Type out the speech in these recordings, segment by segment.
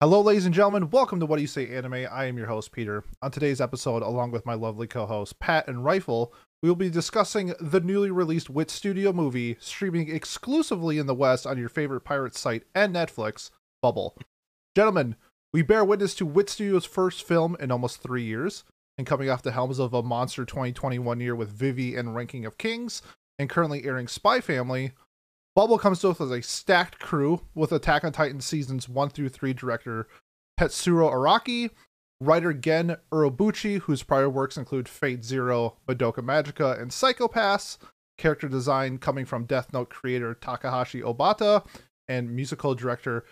Hello, ladies and gentlemen. Welcome to What Do You Say Anime. I am your host, Peter. On today's episode, along with my lovely co hosts, Pat and Rifle, we will be discussing the newly released Wit Studio movie, streaming exclusively in the West on your favorite pirate site and Netflix, Bubble. Gentlemen, we bear witness to Wit Studio's first film in almost three years, and coming off the helms of a monster 2021 year with Vivy and Ranking of Kings, and currently airing Spy Family, Bubble comes to us as a stacked crew with Attack on Titan seasons 1 through 3 director Tetsuro Araki, writer Gen Urobuchi, whose prior works include Fate Zero, Madoka Magica, and Psycho-Pass, character design coming from Death Note creator Takahashi Obata, and musical director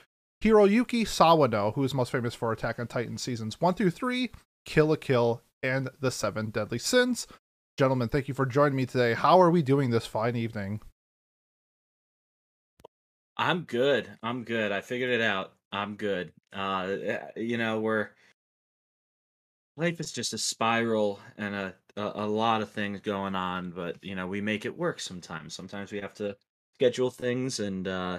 Hiroyuki Sawano, who is most famous for Attack on Titan seasons 1 through 3, Kill la Kill, and The Seven Deadly Sins. Gentlemen, thank you for joining me today. How are we doing this fine evening? I'm good. I'm good. I figured it out. I'm good. Uh, eh, you know, we're life is just a spiral and a, a a lot of things going on, but you know, we make it work sometimes. Sometimes we have to schedule things and uh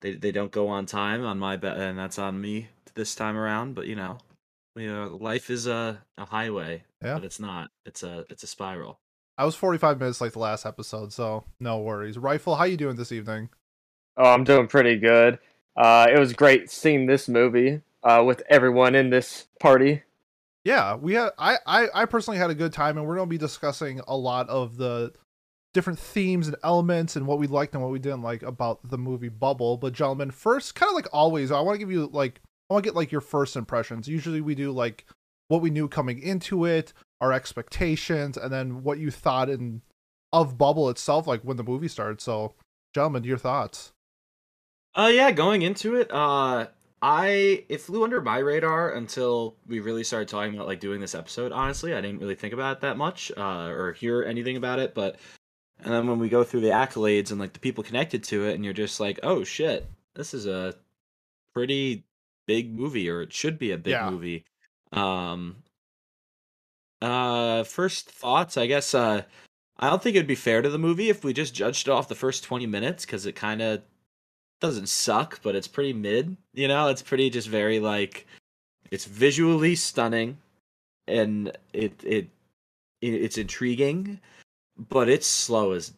they they don't go on time on my bet and that's on me this time around, but you know, you know, life is a a highway, Yeah. but it's not. It's a it's a spiral. I was 45 minutes like the last episode, so no worries. Rifle, how you doing this evening? Oh, I'm doing pretty good. Uh, it was great seeing this movie uh, with everyone in this party. Yeah, we had I, I I personally had a good time and we're going to be discussing a lot of the different themes and elements and what we liked and what we didn't like about the movie Bubble. But gentlemen, first, kind of like always, I want to give you like I want to get like your first impressions. Usually we do like what we knew coming into it, our expectations, and then what you thought in of Bubble itself like when the movie started. So, gentlemen, your thoughts. Uh yeah, going into it, uh I it flew under my radar until we really started talking about like doing this episode. Honestly, I didn't really think about it that much uh or hear anything about it, but and then when we go through the accolades and like the people connected to it and you're just like, "Oh shit, this is a pretty big movie or it should be a big Yeah. movie." Um uh first thoughts, I guess uh I don't think it'd be fair to the movie if we just judged it off the first 20 minutes cuz it kind of doesn't suck, but it's pretty mid. You know, it's pretty just very like it's visually stunning and it it, it it's intriguing, but it's slow as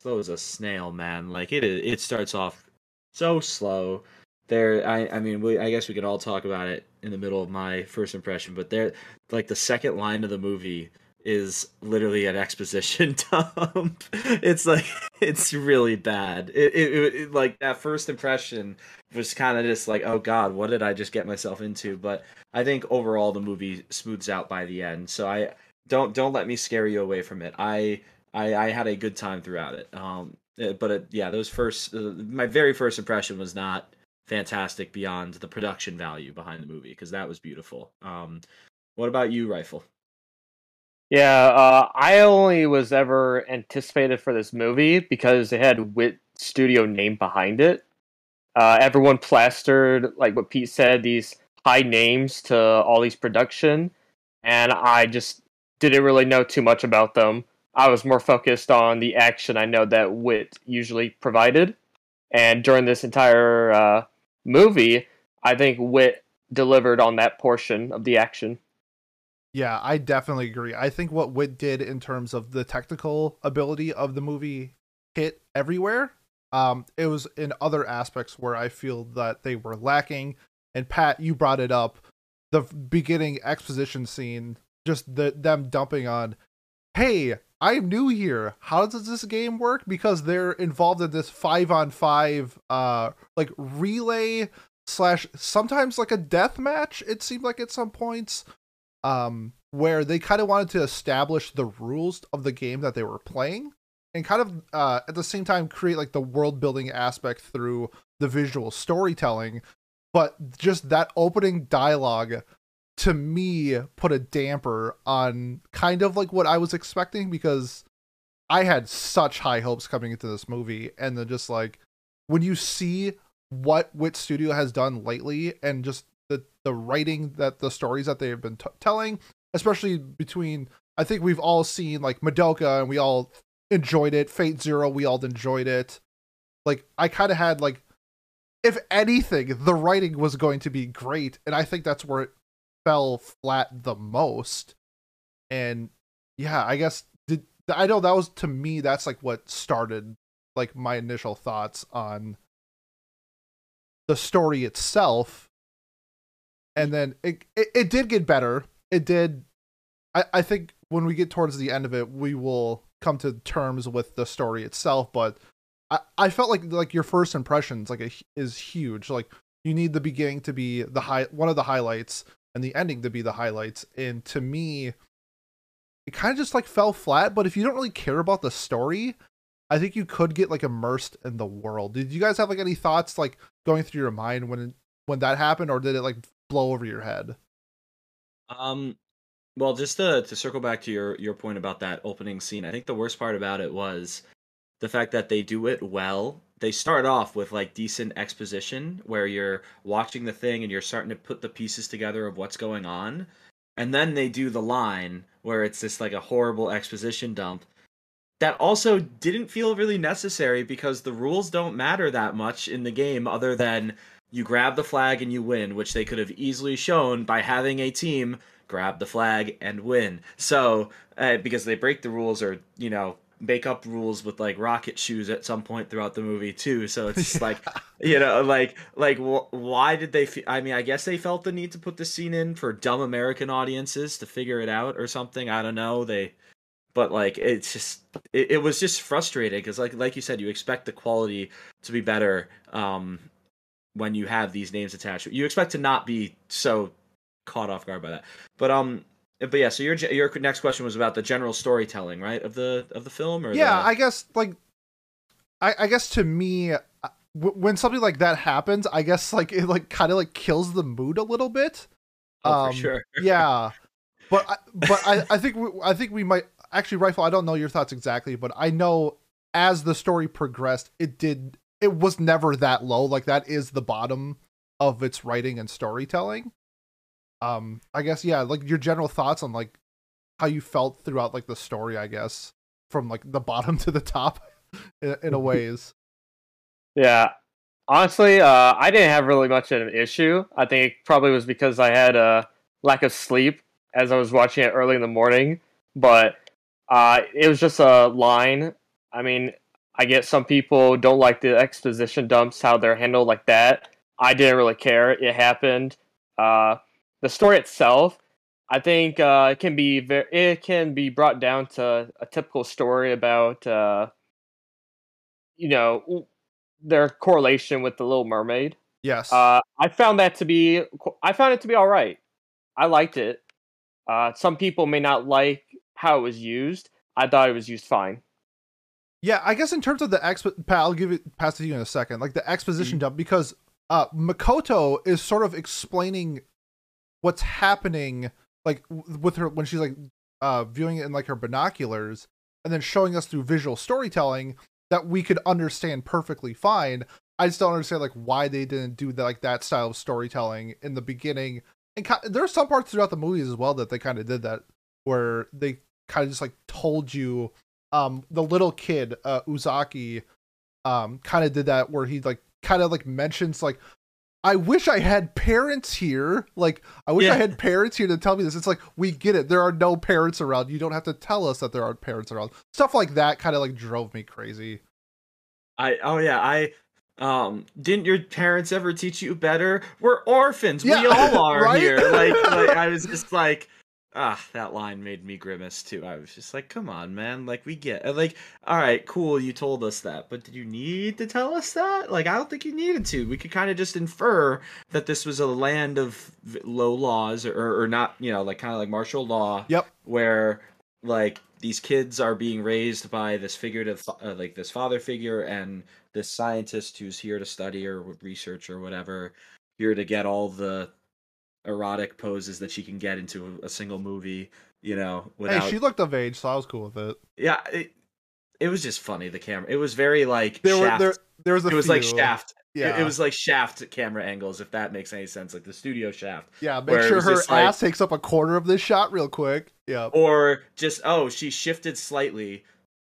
slow as a snail, man. Like it it starts off so slow. There I I mean, we, I guess we could all talk about it in the middle of my first impression, but there like the second line of the movie is literally an exposition dump. it's like it's really bad. It, it, it, like that first impression was kind of just like, oh god, what did I just get myself into? But I think overall the movie smooths out by the end. So I don't don't let me scare you away from it. I I, I had a good time throughout it. Um, uh, but it, yeah, those first uh, my very first impression was not fantastic beyond the production value behind the movie because that was beautiful. Um, what about you, Rifle? Yeah, uh, I only was ever anticipated for this movie because it had Wit Studio name behind it. Uh, everyone plastered, like what Pete said, these high names to all these production, and I just didn't really know too much about them. I was more focused on the action I know that Wit usually provided, and during this entire uh, movie, I think Wit delivered on that portion of the action. Yeah, I definitely agree. I think what Wit did in terms of the technical ability of the movie hit everywhere. Um, it was in other aspects where I feel that they were lacking. And Pat, you brought it up. The beginning exposition scene, just the them dumping on, hey, I'm new here. How does this game work? Because they're involved in this five on five uh like relay slash sometimes like a death match, it seemed like at some points um, where they kind of wanted to establish the rules of the game that they were playing and kind of uh, at the same time create like the world building aspect through the visual storytelling. But just that opening dialogue to me put a damper on kind of like what I was expecting because I had such high hopes coming into this movie. And then just like when you see what Wit Studio has done lately and just the the writing that the stories that they have been t- telling, especially between I think we've all seen like Madoka and we all enjoyed it. Fate Zero, we all enjoyed it. Like I kind of had like if anything, the writing was going to be great, and I think that's where it fell flat the most. And yeah, I guess did I know that was to me that's like what started like my initial thoughts on the story itself. And then it, it, it did get better. It did I, I think when we get towards the end of it, we will come to terms with the story itself, but I, I felt like like your first impressions like a, is huge. Like you need the beginning to be the high one of the highlights and the ending to be the highlights. And to me, it kind of just like fell flat. But if you don't really care about the story, I think you could get like immersed in the world. Did you guys have like any thoughts like going through your mind when when that happened, or did it like blow over your head? Um, well, just to to circle back to your your point about that opening scene, I think the worst part about it was the fact that they do it well. They start off with like decent exposition where you're watching the thing and you're starting to put the pieces together of what's going on. And then they do the line where it's just like a horrible exposition dump that also didn't feel really necessary because the rules don't matter that much in the game other than you grab the flag and you win, which they could have easily shown by having a team grab the flag and win. So, uh, because they break the rules or, you know, make up rules with like rocket shoes at some point throughout the movie too. So it's like, you know, like like wh- why did they? Fe- I mean, I guess they felt the need to put the scene in for dumb American audiences to figure it out or something. I don't know. They, but like it's just it, it was just frustrating because like like you said, you expect the quality to be better um when you have these names attached. You expect to not be so caught off guard by that. But um, but yeah. So your your next question was about the general storytelling, right, of the of the film, or yeah, the... I guess like, I I guess to me, uh, w- when something like that happens, I guess like it like kind of like kills the mood a little bit. Oh, um, for sure. yeah, but I, but I I think we, I think we might actually rifle. I don't know your thoughts exactly, but I know as the story progressed, it did. It was never that low. Like that is the bottom of its writing and storytelling. Um i guess yeah like your general thoughts on like how you felt throughout like the story i guess from like the bottom to the top in, in a ways. Yeah. Honestly uh i didn't have really much of an issue. I think it probably was because i had a lack of sleep as i was watching it early in the morning but uh it was just a line. I mean i get some people don't like the exposition dumps how they're handled like that i didn't really care it happened uh the story itself, I think uh, it can be very, it can be brought down to a typical story about uh, you know their correlation with the Little Mermaid. Yes. Uh, I found that to be I found it to be all right. I liked it. Uh, some people may not like how it was used. I thought it was used fine. Yeah, I guess in terms of the exp, Pat, I'll give it pass it to you in a second. Like the exposition mm-hmm. dump, because uh, Makoto is sort of explaining what's happening like with her when she's like uh viewing it in like her binoculars and then showing us through visual storytelling that we could understand perfectly fine i just don't understand like why they didn't do that like that style of storytelling in the beginning and there's some parts throughout the movies as well that they kind of did that where they kind of just like told you um the little kid uh Usagi um kind of did that where he like kind of like mentions like I wish I had parents here. Like, I wish yeah. I had parents here to tell me this. It's like, we get it. There are no parents around. You don't have to tell us that there aren't parents around. Stuff like that kind of like drove me crazy. I, oh yeah, I, um, didn't your parents ever teach you better? We're orphans. Yeah, we all are here. Like, like, I was just like, ah, that line made me grimace too. I was just like, come on, man. Like, we get, like, all right, cool, you told us that, but did you need to tell us that? Like, I don't think you needed to. We could kind of just infer that this was a land of low laws, or, or not, you know, like kind of like martial law. Yep. Where, like, these kids are being raised by this figurative, uh, like, this father figure and this scientist who's here to study or research or whatever, here to get all the erotic poses that she can get into a, a single movie. You know, without... hey, she looked of age, so I was cool with it. Yeah, it, it was just funny. The camera, it was very like there Shaft. were there, there was a it was few. like Shaft. Yeah, it, it, was like Shaft camera angles, if that makes any sense, like the studio Shaft. Yeah, make sure her ass like, takes up a quarter of this shot real quick. Yeah, or just oh, she shifted slightly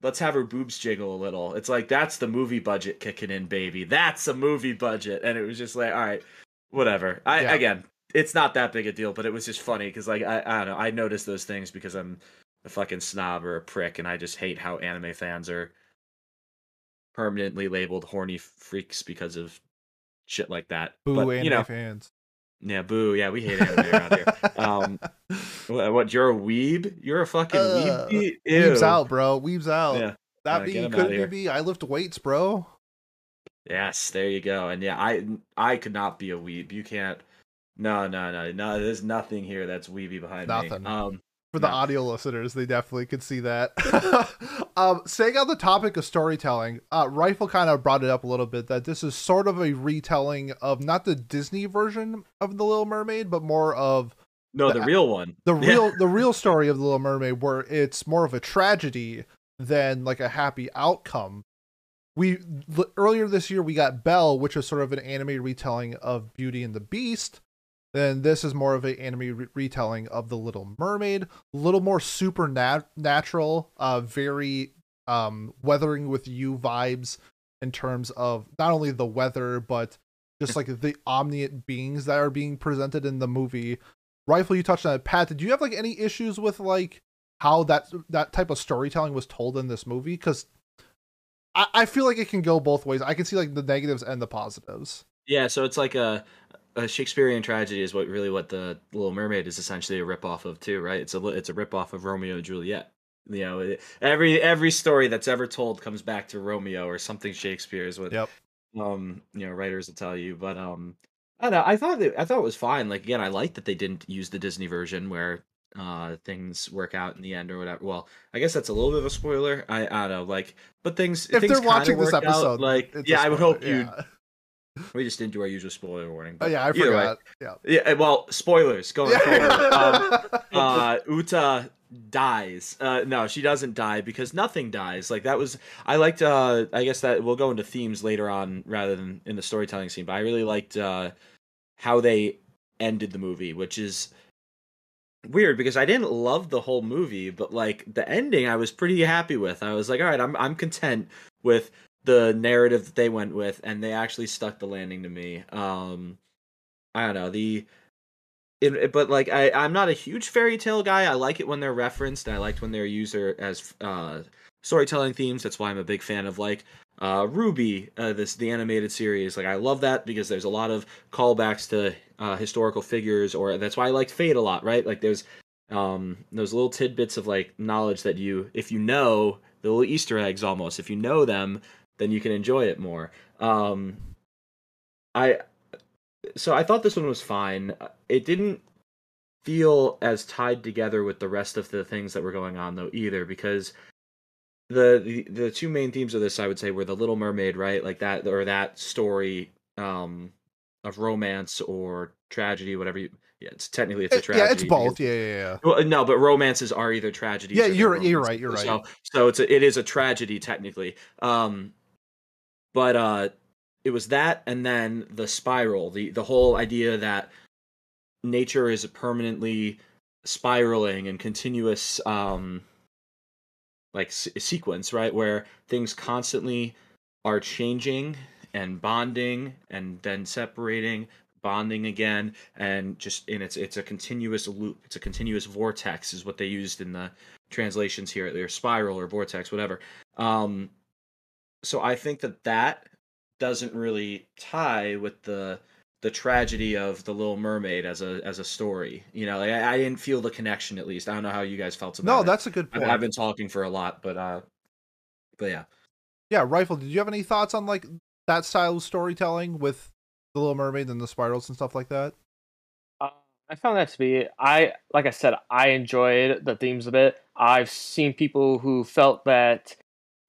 let's have her boobs jiggle a little. It's like that's the movie budget kicking in, baby. That's a movie budget, and it was just like, all right, whatever. I Yeah. again, it's not that big a deal, but it was just funny because like I, I don't know, I noticed those things because I'm a fucking snob or a prick, and I just hate how anime fans are permanently labeled horny freaks because of shit like that. Boo but anime you know, fans. yeah, boo, yeah, we hate anime around here. Um, what? You're a weeb? You're a fucking Uh, weeb? Ew. out, bro. Weaves out. Yeah. That Yeah, be couldn't be me. I lift weights, bro. Yes, there you go. And yeah, I I could not be a weeb. You can't. No, no, no, no. There's nothing here that's weeby behind Nothing. me. Um, For the No. audio listeners, they definitely could see that. um, staying on the topic of storytelling, uh, Rifle kind of brought it up a little bit that this is sort of a retelling of not the Disney version of The Little Mermaid, but more of no, the The- real one. the real the real story of the Little Mermaid, where it's more of a tragedy than like a happy outcome. We l- earlier this year we got Belle, which is sort of an anime retelling of Beauty and the Beast. Then this is more of an anime re- retelling of the Little Mermaid, a little more supernatural, uh, very um, weathering with you vibes in terms of not only the weather but just like the omniscient beings that are being presented in the movie. Rifle you touched on it. Pat did you have like any issues with like how that that type of storytelling was told in this movie? Because I, I feel like it can go both ways. I can see like the negatives and the positives. Yeah, so it's like a, a Shakespearean tragedy is what really what the Little Mermaid is essentially a ripoff of too, right? It's a it's a ripoff of Romeo and Juliet. You know, it, every every story that's ever told comes back to Romeo or something Shakespeare is what Yep. um you know writers will tell you. But um, I don't know. I thought that, I thought it was fine. Like again, I like that they didn't use the Disney version where uh things work out in the end or whatever. Well, I guess that's a little bit of a spoiler. I I don't know. Like, but things if things they're watching this work out, episode like yeah, I would hope you. Yeah. We just didn't do our usual spoiler warning. oh yeah i either way. forgot yeah Yeah, eh, well, spoilers going forward. Um, uh, Uta dies. Uh, no, she doesn't die because nothing dies. Like that was I liked. Uh, I guess that we'll go into themes later on rather than in the storytelling scene. But I really liked uh, how they ended the movie, which is weird because I didn't love the whole movie, but like the ending, I was pretty happy with. I was like, all right, I'm I'm content with the narrative that they went with, and they actually stuck the landing to me. Um, I don't know the. It, but like I, I'm not a huge fairy tale guy. I like it when they're referenced, I liked when they're used as uh, storytelling themes. That's why I'm a big fan of like uh, RWBY, uh, this the animated series. Like I love that because there's a lot of callbacks to uh, historical figures, or that's why I liked Fate a lot. Right? Like there's um, those little tidbits of like knowledge that you, if you know the little Easter eggs, almost if you know them, then you can enjoy it more. Um, I so I thought this one was fine. It didn't feel as tied together with the rest of the things that were going on though either because the, the the two main themes of this I would say were the Little Mermaid, right? Like that or that story um of romance or tragedy, whatever you yeah, it's technically it's a tragedy. yeah it's both yeah yeah yeah well, no, but romances are either tragedies. Yeah, or they're you're- you're right, you're So, right. so it's a, it is a tragedy technically. Um, but uh, it was that, and then the spiral, the the whole idea that nature is permanently spiraling and continuous, um, like se- sequence, right, where things constantly are changing and bonding and then separating bonding again and just and it's it's a continuous loop. It's a continuous vortex is what they used in the translations here. Or spiral or vortex whatever. Um so i think that that doesn't really tie with the the tragedy of the little mermaid as a as a story you know like, I, I didn't feel the connection at least. I don't know how you guys felt about no it. that's a good I've, point. I've been talking for a lot but uh but yeah. Yeah rifle did you have any thoughts on like that style of storytelling with the little mermaid and the spirals and stuff like that? Uh, I found that to be I like I said I enjoyed the themes of it. I've seen people who felt that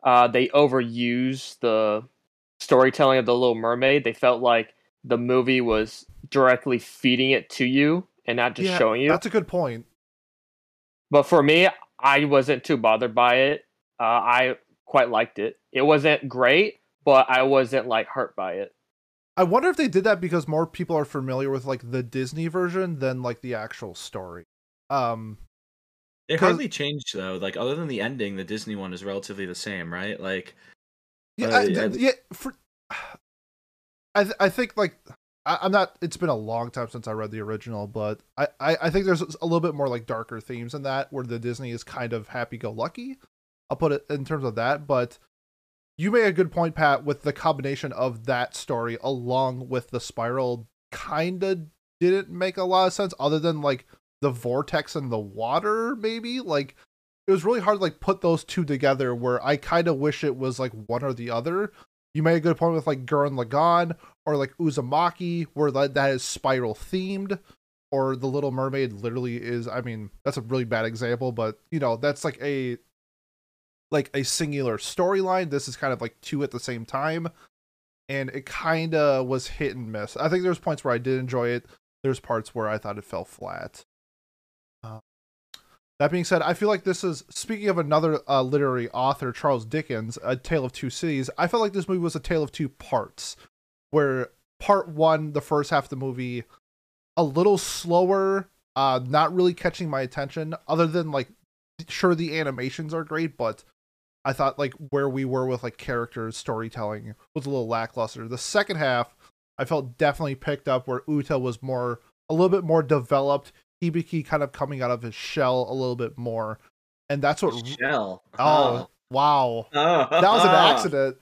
uh, they overused the storytelling of the Little Mermaid. They felt like the movie was directly feeding it to you and not just Yeah, showing you. that's a good point But for me, I wasn't too bothered by it. Uh, I quite liked it. It wasn't great, but I wasn't like hurt by it. I wonder if they did that because more people are familiar with like the Disney version than like the actual story. Um It 'Cause- hardly changed though. Like other than the ending, the Disney one is relatively the same, right? Like Yeah, Uh, I, yeah. yeah. For, I th- I think like I, I'm not. It's been a long time since I read the original, but I, I I think there's a little bit more like darker themes in that, where the Disney is kind of happy-go-lucky. I'll put it in terms of that, but you made a good point, Pat, with the combination of that story along with the spiral. Kind of didn't make a lot of sense, other than like the vortex and the water, maybe like it was really hard to like put those two together where I kind of wish it was like one or the other. You made a good point with like Gurren Lagann or like Uzumaki where that, that is spiral themed or the Little Mermaid literally is I mean that's a really bad example but you know that's like a like a singular storyline this is kind of like two at the same time and it kind of was hit and miss. I think there's points where I did enjoy it. There's parts where I thought it fell flat. That being said, I feel like this is speaking of another uh, literary author, Charles Dickens, A Tale of Two Cities. I felt like this movie was a tale of two parts, where part one, the first half of the movie, a little slower, uh, not really catching my attention. Other than like, sure the animations are great, but I thought like where we were with like characters, storytelling was a little lackluster. The second half, I felt definitely picked up where Uta was more a little bit more developed. Hibiki kind of coming out of his shell a little bit more, and that's what. shell. Oh wow, Oh. that was an accident.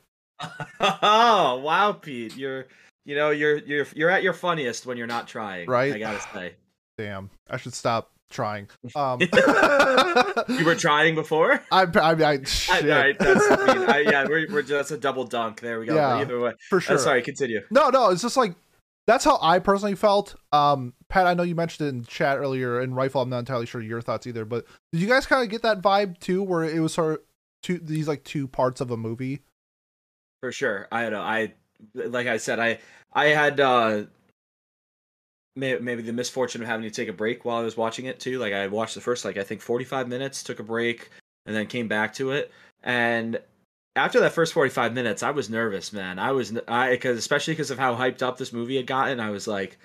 oh wow, Pete, you're you know you're you're you're at your funniest when you're not trying. Right. I gotta say. Damn, I should stop trying. Um, You were trying before. I, I mean, I, shit, I, that's I mean, I, yeah, we're, we're that's a double dunk. There we go. Yeah. Either way, for Uh, sure. sorry, continue. No, no, it's just like that's how I personally felt. Um, Pat, I know you mentioned it in chat earlier, and Rifle, I'm not entirely sure your thoughts either, but did you guys kind of get that vibe too, where it was sort of two these like two parts of a movie? For sure. I don't know. I like I said, I I had uh may, maybe the misfortune of having to take a break while I was watching it too. Like I watched the first like I think 45 minutes, took a break, and then came back to it. And after that first 45 minutes, I was nervous, man. I was I because especially because of how hyped up this movie had gotten, I was like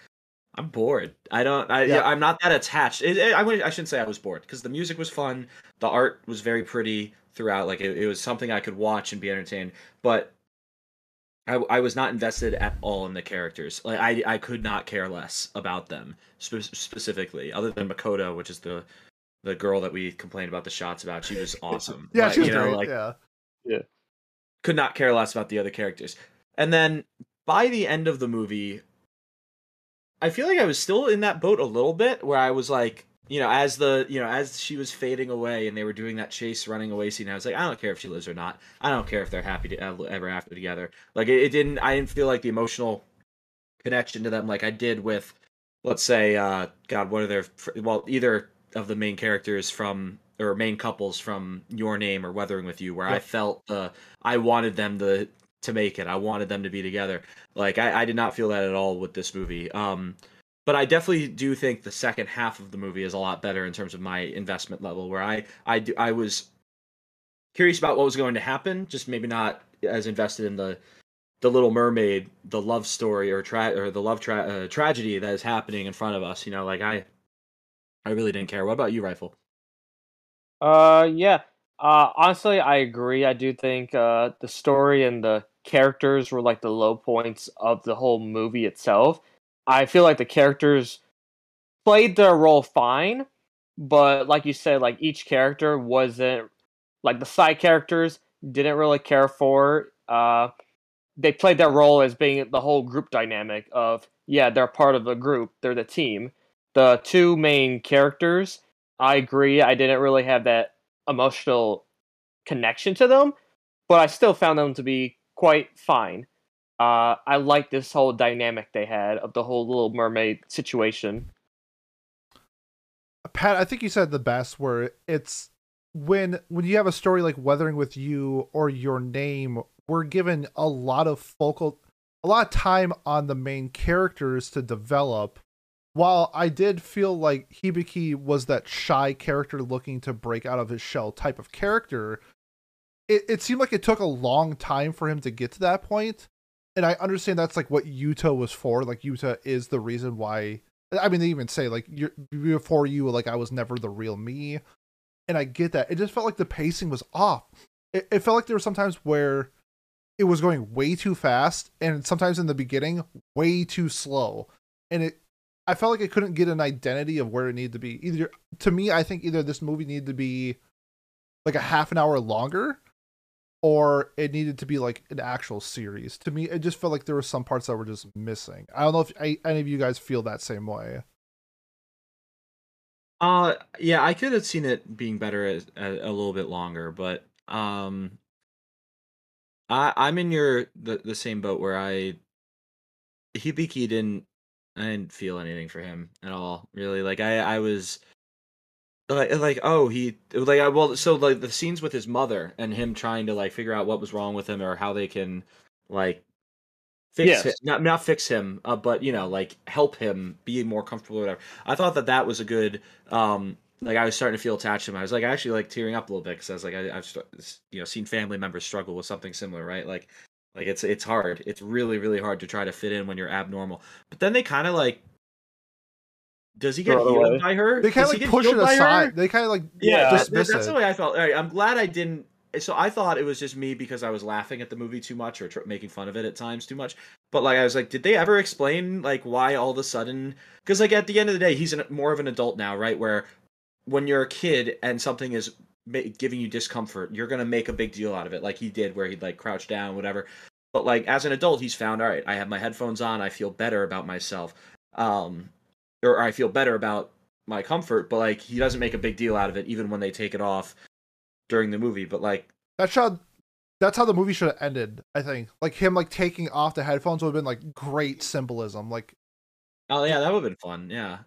I'm bored. I don't. I, Yeah. yeah. I'm not that attached. It, it- I, I shouldn't say I was bored because the music was fun. The art was very pretty throughout. Like it, it was something I could watch and be entertained. But I, I was not invested at all in the characters. Like I, I could not care less about them spe- specifically, other than Makoto, which is the the girl that we complained about the shots about. She was awesome. Yeah, But, she was you know, great. like yeah, could not care less about the other characters. And then by the end of the movie, I feel like I was still in that boat a little bit where I was like, you know, as the, you know, as she was fading away and they were doing that chase running away scene, I was like, I don't care if she lives or not. I don't care if they're happy to ever after together. Like it, it didn't, I didn't feel like the emotional connection to them like I did with, let's say, uh, God, what are their, well, either of the main characters from, or main couples from Your Name or Weathering with You, where I Yep. felt uh, I wanted them to to make it. I wanted them to be together. Like I, I did not feel that at all with this movie. Um, but I definitely do think the second half of the movie is a lot better in terms of my investment level. Where I I do, I was curious about what was going to happen, just maybe not as invested in the the Little Mermaid, the love story or tra- or the love tra- uh, tragedy that is happening in front of us. You know, like I I really didn't care. What about you, Rifle? Uh, yeah. Uh, honestly, I agree. I do think uh, the story and the characters were like the low points of the whole movie itself. I feel like the characters played their role fine, but like you said, like each character wasn't like the side characters didn't really care for. Uh, they played their role as being the whole group dynamic of yeah, they're part of the group, they're the team. The two main characters I agree. I didn't really have that emotional connection to them, but I still found them to be quite fine. Uh, I like this whole dynamic they had of the whole Little Mermaid situation. Pat, I think you said the best where it's when when you have a story like Weathering with You or Your Name, we're given a lot of focal a lot of time on the main characters to develop. While I did feel like Hibiki was that shy character looking to break out of his shell type of character, it, it seemed like it took a long time for him to get to that point. And I understand that's like what Yuta was for. Like Yuta is the reason why I mean, they even say like before you, like I was never the real me. and I get that. It just felt like the pacing was off. It, it felt like there were sometimes where it was going way too fast, and sometimes in the beginning way too slow, and it. I felt like I couldn't get an identity of where it needed to be. Either to me, I think either this movie needed to be like a half an hour longer, or it needed to be like an actual series. To me, it just felt like there were some parts that were just missing. I don't know if I, any of you guys feel that same way. Uh, yeah, I could have seen it being better as, a, a little bit longer, but um, I I'm in your the the same boat where I Hibiki didn't I didn't feel anything for him at all, really. Like I I was like like oh he like I well so like the scenes with his mother and him trying to like figure out what was wrong with him or how they can like fix Yes. him not not fix him uh, but you know like help him be more comfortable or whatever i thought that that was a good um like i was starting to feel attached to him i was like I actually like tearing up a little bit because i was like I, i've you know seen family members struggle with something similar right like like it's it's hard it's really really hard to try to fit in when you're abnormal but then they kind of like does he get Throw healed away. by her They kind of like push it healed by her? aside. They kind of like Yeah, that- dismiss that's it. the way I felt. All right, I'm glad I didn't. So I thought it was just me because I was laughing at the movie too much or tr- making fun of it at times too much. But like I was like, did they ever explain like why all of a sudden? Because like at the end of the day, he's an, more of an adult now, right? Where when you're a kid and something is ma- giving you discomfort, you're gonna make a big deal out of it, like he did, where he'd like crouch down, whatever. But like as an adult, he's found all right. I have my headphones on. I feel better about myself, um, or I feel better about my comfort. But like he doesn't make a big deal out of it, even when they take it off during the movie. But like That should that's how the movie should have ended, I think. Like him like taking off the headphones would have been like great symbolism. Like oh yeah, that would have been fun. Yeah,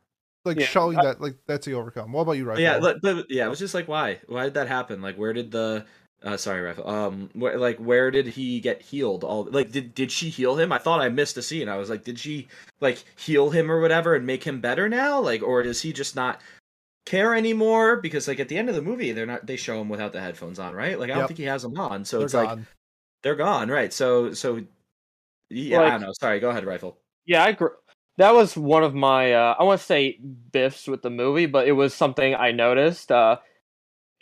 like Yeah, showing that like that's the overcome. What about you, right? yeah, but, but yeah, it was just like why? Why did that happen? Like where did the uh, sorry, Raphael. Um, where, like where did he get healed? All like did did she heal him? I thought I missed a scene. I was like, did she like heal him or whatever and make him better now? Like, or does he just not care anymore? Because like at the end of the movie, they're not they show him without the headphones on, right? Like I don't Yep. think he has them on, so They're it's like gone. they're gone, right? So so yeah, I don't know. Sorry, go ahead, Rifle. Yeah, I agree. That was one of my uh, I want to say biffs with the movie, but it was something I noticed. Uh,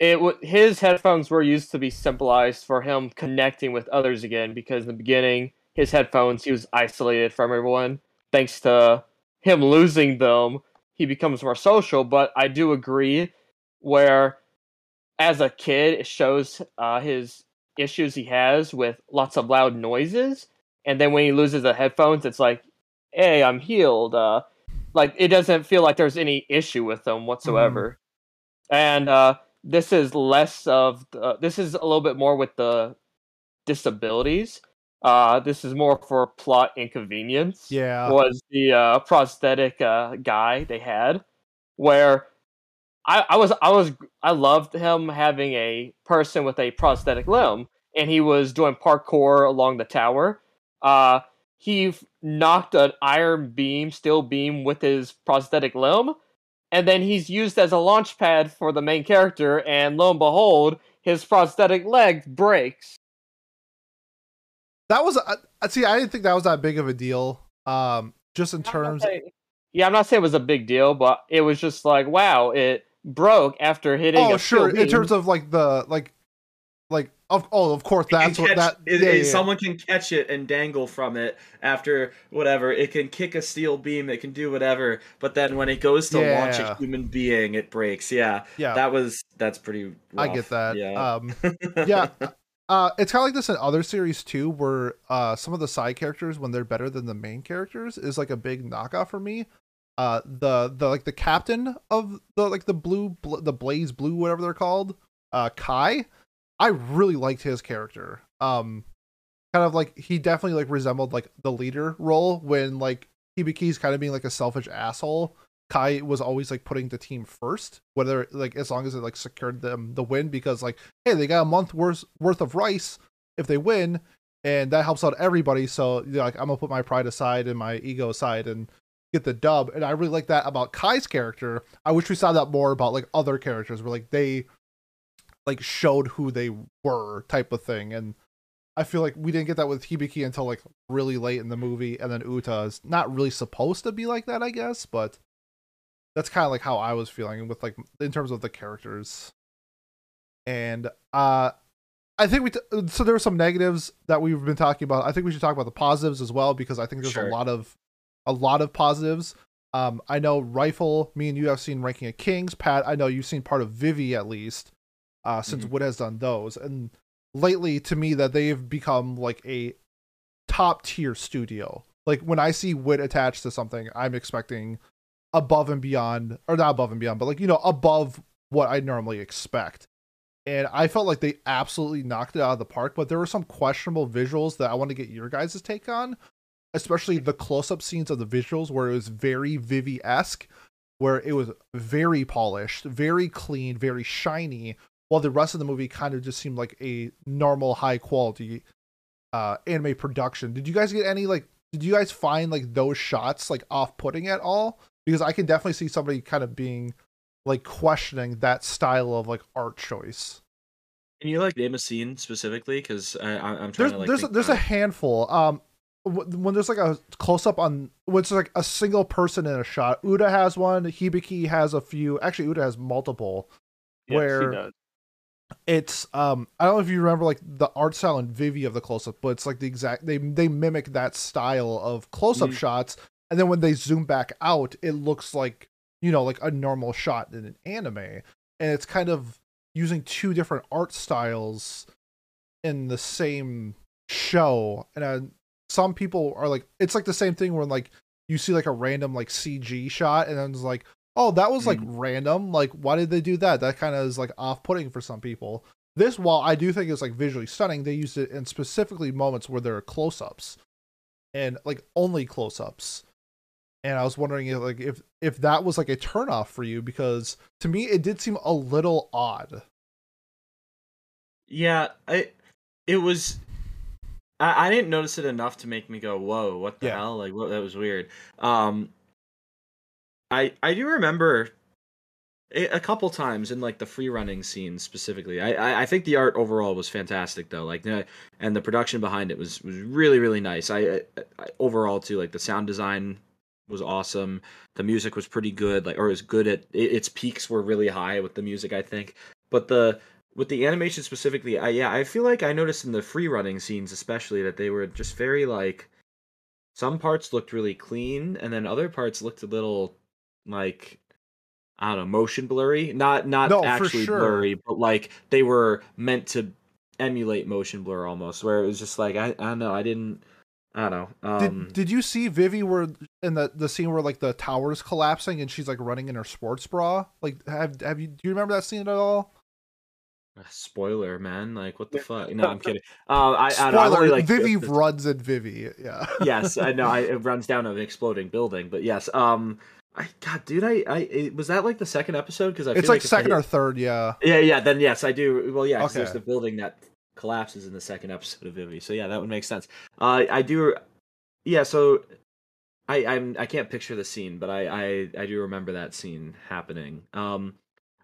it w- his headphones were used to be symbolized for him connecting with others again because in the beginning his headphones he was isolated from everyone. Thanks to him losing them, he becomes more social. But I do agree where as a kid it shows uh, his issues he has with lots of loud noises, and then when he loses the headphones, it's like hey, I'm healed. Uh, like it doesn't feel like there's any issue with them whatsoever. And uh, this is less of the, this is a little bit more with the disabilities. Uh, this is more for plot inconvenience. Yeah. was the uh, prosthetic uh, guy they had, where I, I was I was I loved him having a person with a prosthetic limb, and he was doing parkour along the tower. Uh, he knocked an iron beam, steel beam, with his prosthetic limb, and then he's used as a launch pad for the main character. And lo and behold, his prosthetic leg breaks. That was uh, uh, see, I didn't think that was that big of a deal. Um, just in terms, saying- yeah, I'm not saying it was a big deal, but it was just like, wow, it broke after hitting. oh sure, in terms of like the like, like of oh of course that's can what catch- that it- yeah, it- yeah, yeah. someone can catch it and dangle from it after whatever it can kick a steel beam it can do whatever but then when it goes to launch a human being it breaks yeah yeah. that was that's pretty I get that. yeah Um, yeah. Uh, it's kind of like this in other series too, where uh, some of the side characters, when they're better than the main characters, is like a big knockoff for me. Uh, the the like the captain of the like the blue bl- the blaze blue whatever they're called, uh, Kai. I really liked his character. Um, kind of like he definitely like resembled like the leader role when like Hibiki's kind of being like a selfish asshole. Kai was always like putting the team first, whether like as long as it like secured them the win because like hey they got a month worth worth of rice if they win and that helps out everybody so you know, like I'm gonna put my pride aside and my ego aside and get the dub and I really like that about Kai's character. I wish we saw that more about like other characters where like they like showed who they were type of thing and I feel like we didn't get that with Hibiki until like really late in the movie and then Uta is not really supposed to be like that I guess but that's kind of like how I was feeling with like in terms of the characters. and uh, I think we t- so there were some negatives that we've been talking about. I think we should talk about the positives as well because I think there's Sure. a lot of a lot of positives. Um, I know Rifle, me and you have seen Ranking of Kings. Pat, I know you've seen part of Vivy at least, uh, since Mhm. Wit has done those. And lately, to me, that they've become like a top tier studio. Like when I see Wit attached to something, I'm expecting above and beyond, or not above and beyond, but like you know above what I normally expect. And I felt like they absolutely knocked it out of the park. But there were some questionable visuals that I want to get your guys' take on, especially the close-up scenes of the visuals where it was very Vivy esque, where it was very polished, very clean, very shiny, while the rest of the movie kind of just seemed like a normal, high quality uh anime production. Did you guys get any like did you guys find like those shots like off-putting at all? Because I can definitely see somebody kind of being like questioning that style of like art choice. Can you like name a scene specifically? Because I, I, I'm trying There's to like. there's a, there's a handful. Um, when there's like a close up on when it's like a single person in a shot. Uta has one. Hibiki has a few. Actually, Uta has multiple. Yes, where- he does. It's um I don't know if you remember like the art style and Vivy of the close up, but it's like the exact they they mimic that style of close up Mhm. shots, and then when they zoom back out, it looks like you know like a normal shot in an anime, and it's kind of using two different art styles in the same show, and uh, some people are like it's like the same thing where like you see like a random like CG shot, and then it's like oh that was like random like why did they do that that kind of is like off-putting for some people this while i do think it's like visually stunning they used it in specifically moments where there are close-ups and like only close-ups and i was wondering if like if if that was like a turnoff for you because to me it did seem a little odd Yeah, I. It was. I, I didn't notice it enough to make me go, "Whoa, what the Yeah. hell?" Like, what? That was weird. Um. I I do remember a, couple times in like the free running scene specifically. I, I I think the art overall was fantastic though. Like, and the production behind it was was really really nice. I, I, I overall too like the sound design was awesome. The music was pretty good. Like, or was good at it, its peaks were really high with the music. I think, but the with the animation specifically, I yeah, I feel like I noticed in the free running scenes especially that they were just very like some parts looked really clean and then other parts looked a little like I don't know, motion blurry. Not not No, actually sure. blurry, but like they were meant to emulate motion blur almost, where it was just like I, I don't know, I didn't I don't know. Um did, did you see Vivy where in the the scene where like the tower's collapsing and she's like running in her sports bra like have have you do you remember that scene at all spoiler, man. Like what the fuck? No, I'm kidding. Um I, I, I've spoiler only, like Vivy runs in Vivy yeah yes, I know. I, it runs down an exploding building, but yes. Um, I God, dude, I, I it, was that like the second episode because I it's feel like I second or third yeah yeah, yeah. Then yes, I do. Well, yeah, 'cause there's Okay. the building that collapses in the second episode of Vivy. So yeah, that would make sense. Uh, I do. Yeah, so I I'm I can't picture the scene, but I I I do remember that scene happening. Um,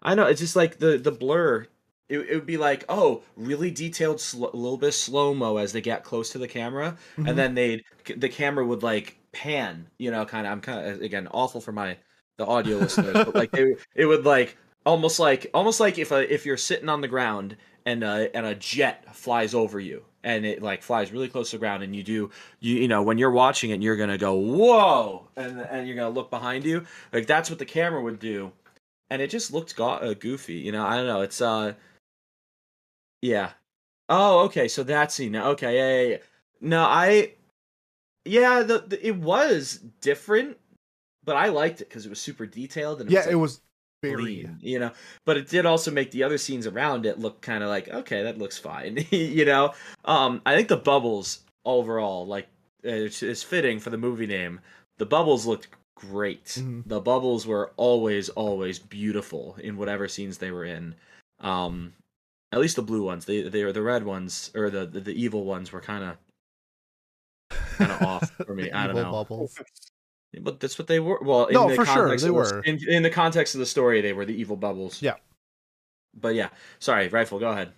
I know it's just like the the blur. It, it would be like, oh, really detailed, sl- little bit slow mo as they get close to the camera, Mhm. and then they'd the camera would like pan you know kind of i'm kind of again awful for my the audio listeners but like they, it would like almost like almost like if a, if you're sitting on the ground and uh and a jet flies over you and it like flies really close to the ground and you do you you know when you're watching it you're gonna go whoa! and and you're gonna look behind you. Like that's what the camera would do. And it just looked go- uh, goofy you know i don't know it's uh yeah. Oh okay so that scene okay yeah yeah, yeah. no i yeah, the, the it was different, but I liked it because it was super detailed and yeah was, it was very clean, you know. But it did also make the other scenes around it look kind of like okay, that looks fine, you know. Um, I think the bubbles overall, like, it's, it's fitting for the movie name. The bubbles looked great. Mhm. The bubbles were always, always beautiful in whatever scenes they were in. Um, at least the blue ones. They they were the red ones or the the, the evil ones were kind of kind of off for me. The I don't know. bubbles. But that's what they were. Well, in No, the for sure, context they of the- were. In, in the context of the story, they were the evil bubbles. Yeah. But yeah, sorry, rifle. Go ahead.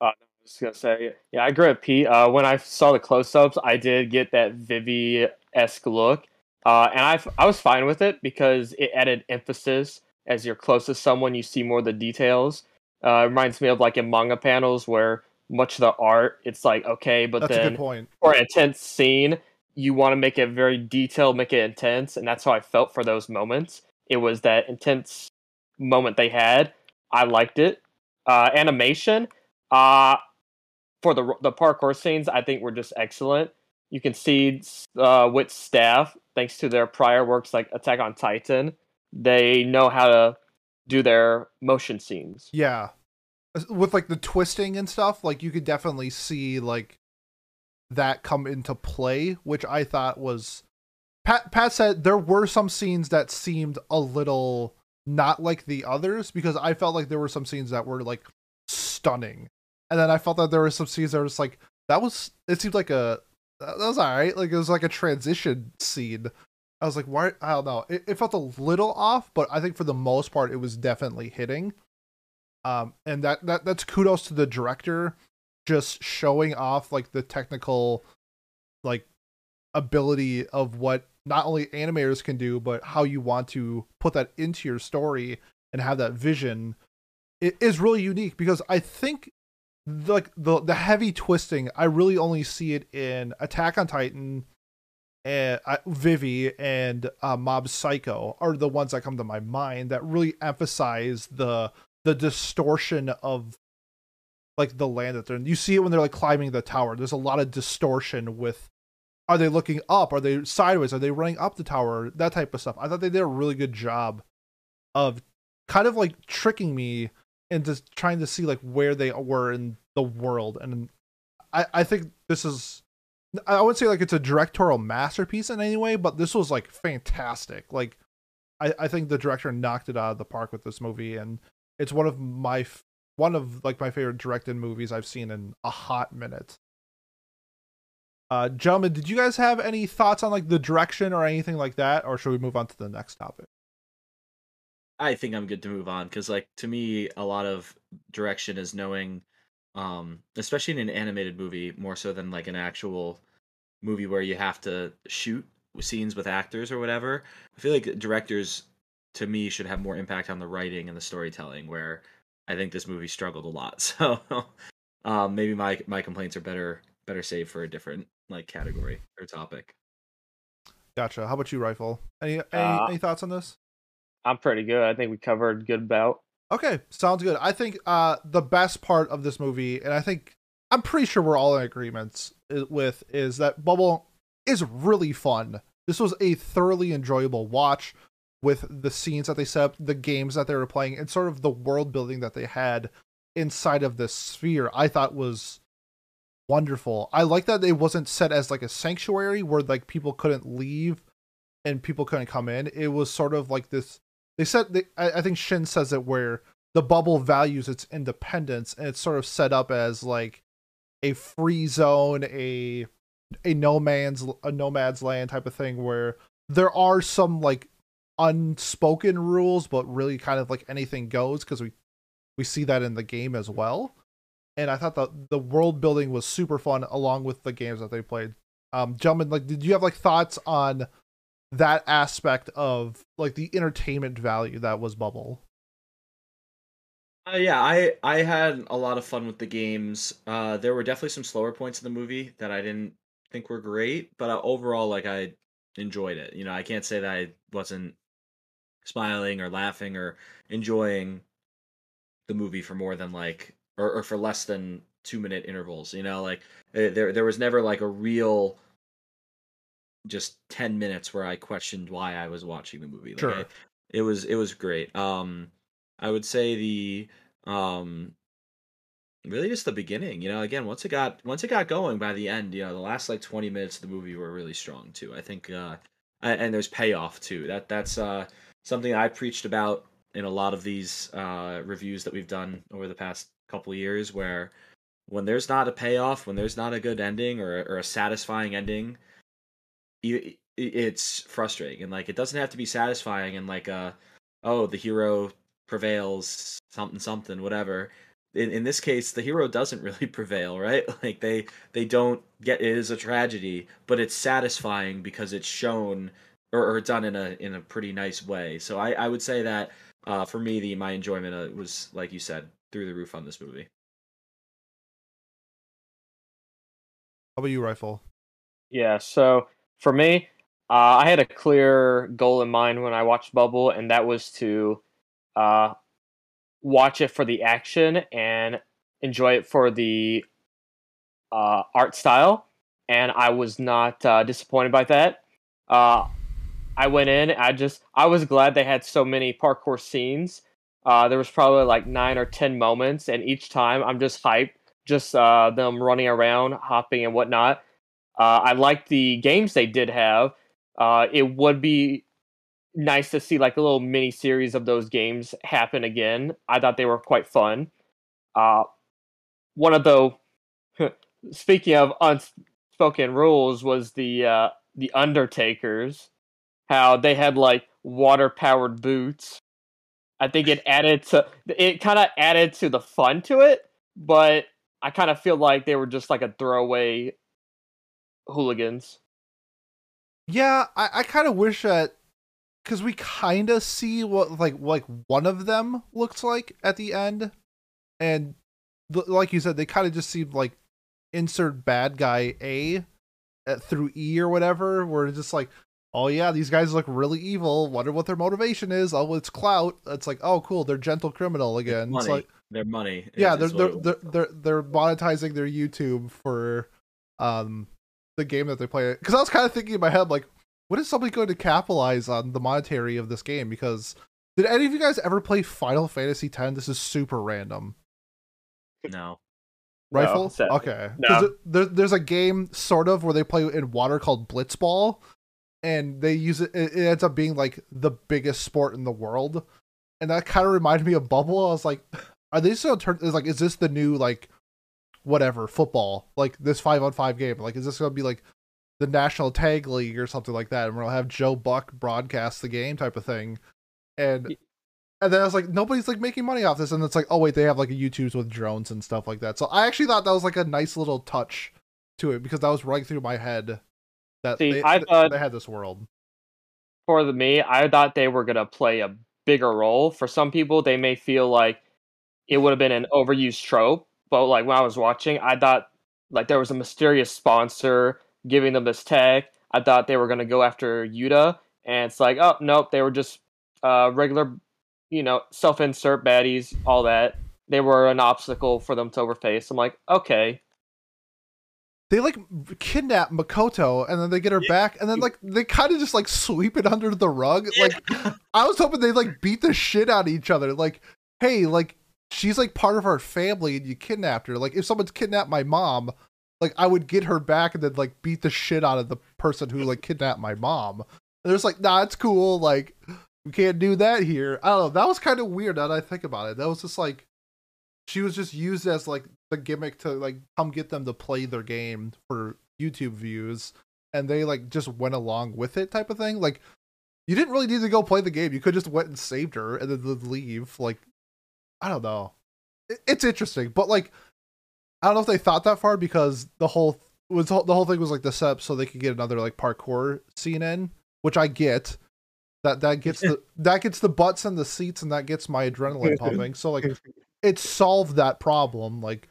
Uh, I was just gonna say, yeah, I agree with Pete. Uh, when I saw the close-ups, I did get that Vivy esque look, uh, and I I was fine with it because it added emphasis. As you're close to someone, you see more of the details. Uh, it reminds me of like in manga panels where much of the art it's like okay, but That's a then good point. for an intense scene, you want to make it very detailed, make it intense, and that's how I felt for those moments. It was that intense moment they had. I liked it. Uh, animation, uh, for the the parkour scenes, I think were just excellent. You can see uh, with staff, thanks to their prior works like Attack on Titan, they know how to do their motion scenes. Yeah. With like the twisting and stuff, like you could definitely see like that come into play, which I thought was Pat Pat said there were some scenes that seemed a little not like the others because I felt like there were some scenes that were like stunning. And then I felt that there were some scenes that were just like that was it seemed like a that was alright. Like it was like a transition scene. I was like, why I don't know. It, it felt a little off, but I think for the most part it was definitely hitting. Um and that, that that's kudos to the director just showing off like the technical like ability of what not only animators can do but how you want to put that into your story and have that vision it is really unique because i think like the the heavy twisting i really only see it in attack on titan and uh, Vivy and uh, mob psycho are the ones that come to my mind that really emphasize the the distortion of like the land that they're in. You see it when they're like climbing the tower. There's a lot of distortion with are they looking up? Are they sideways? Are they running up the tower? That type of stuff. I thought they did a really good job of kind of like tricking me into trying to see like where they were in the world. And I, I think this is I would say like it's a directorial masterpiece in any way, but this was like fantastic. Like I, I think the director knocked it out of the park with this movie and it's one of my one of like my favorite directed movies I've seen in a hot minute. Uh, gentlemen, did you guys have any thoughts on like the direction or anything like that, or should we move on to the next topic? I think I'm good to move on because, like, to me, a lot of direction is knowing, um, especially in an animated movie, more so than like an actual movie where you have to shoot scenes with actors or whatever. I feel like directors, to me, should have more impact on the writing and the storytelling. Where I think this movie struggled a lot. So, um, maybe my my complaints are better better saved for a different like category or topic. Gotcha. How about you, Rifle? Any any, Uh, any thoughts on this? I'm pretty good. I think we covered good about. Okay, sounds good. I think uh the best part of this movie, and I think I'm pretty sure we're all in agreements with, is that Bubble is really fun. This was a thoroughly enjoyable watch with the scenes that they set up, the games that they were playing, and sort of the world building that they had inside of this sphere. I thought was wonderful. I like that it wasn't set as like a sanctuary where like people couldn't leave and people couldn't come in. It was sort of like this. They said they, I, I think Shin says it where the bubble values its independence and it's sort of set up as like a free zone, a a no man's a nomad's land type of thing where there are some like unspoken rules, but really kind of like anything goes because we we see that in the game as well. And I thought the the world building was super fun along with the games that they played. Um, gentlemen, like, did you have like thoughts on that aspect of like the entertainment value that was Bubble? Uh, yeah, I I had a lot of fun with the games. Uh, there were definitely some slower points in the movie that I didn't think were great, but uh, overall, like I enjoyed it. You know, I can't say that I wasn't smiling or laughing or enjoying the movie for more than like or, or for less than two minute intervals. You know, like eh, there there was never like a real just 10 minutes where I questioned why I was watching the movie. Like Sure. I, it was it was great. Um I would say the um really just the beginning, you know, again, once it got once it got going by the end, you know, the last like 20 minutes of the movie were really strong too. I think uh and, and there's payoff too. That that's uh something I preached about in a lot of these uh reviews that we've done over the past couple years where when there's not a payoff, when there's not a good ending or or a satisfying ending, you, it's frustrating. And like it doesn't have to be satisfying and like uh oh the hero prevails something something whatever. In, in this case the hero doesn't really prevail right? Like they they don't get it is a tragedy but it's satisfying because it's shown or, or done in a in a pretty nice way so i i would say that uh for me the my enjoyment uh, was like you said through the roof on this movie. How about you, Rifle? Yeah, so for me, uh, I had a clear goal in mind when I watched Bubble, and that was to uh, watch it for the action and enjoy it for the uh, art style. And I was not uh, disappointed by that. I went in. I just I was glad they had so many parkour scenes. Uh, there was probably like nine or ten moments, and each time I'm just hyped, just uh, them running around, hopping and whatnot. Uh, I liked the games they did have. Uh, it would be nice to see like a little mini series of those games happen again. I thought they were quite fun. Uh, one of the speaking of unspoken rules was the uh, the Undertakers how they had like water powered boots. I think it added to it kind of added to the fun to it, but I kind of feel like they were just like a throwaway hooligans. Yeah, I, I kind of wish that because we kind of see what like like one of them looks like at the end, and like you said, they kind of just seemed like insert bad guy A uh, through E or whatever, where it's just like oh yeah, these guys look really evil. Wonder what their motivation is. Oh, it's clout. It's like, oh cool, they're gentle criminal again. It's, it's like their money. Yeah, they're they're, they're they're they're monetizing their YouTube for um the game that they play. Because I was kind of thinking in my head like, what is somebody going to capitalize on the monetary of this game? Because did any of you guys ever play Final Fantasy X? This is super random. No. Rifle? No, okay. No. There, there's a game sort of where they play in water called Blitzball, and they use it. It ends up being like the biggest sport in the world, and that kind of reminded me of Bubble. I was like, are they still turn? Is like, is this the new like, whatever football? Like this five on five game? Like, is this gonna be like the National Tag League or something like that? And we'll have Joe Buck broadcast the game type of thing, and. And then I was like, nobody's like making money off this, and it's like, oh wait, they have like a YouTube's with drones and stuff like that. So I actually thought that was like a nice little touch to it because that was running through my head that See, they, I thought they had this world. For the me, I thought they were gonna play a bigger role. For some people, they may feel like it would have been an overused trope. But like when I was watching, I thought like there was a mysterious sponsor giving them this tag. I thought they were gonna go after Uta, and it's like, oh nope, they were just uh, regular, you know, self-insert baddies, all that. They were an obstacle for them to overface. I'm like, okay, they like kidnap Makoto and then they get her yeah. back and then like they kind of just like sweep it under the rug. Yeah. Like I was hoping they like beat the shit out of each other. Like, hey, like she's like part of our family and you kidnapped her. Like if someone's kidnapped my mom, like I would get her back and then like beat the shit out of the person who like kidnapped my mom. And there's like, nah, it's cool. Like we can't do that here. I don't know. That was kind of weird now that I think about it. That was just like she was just used as like the gimmick to like come get them to play their game for YouTube views, and they like just went along with it type of thing. Like you didn't really need to go play the game. You could just went and saved her and then leave. Like I don't know. it's interesting, but like I don't know if they thought that far because the whole was the whole thing was like the setup so they could get another like parkour scene in, which I get. That that gets the that gets the butts and the seats and that gets my adrenaline pumping. So like it solved that problem. Like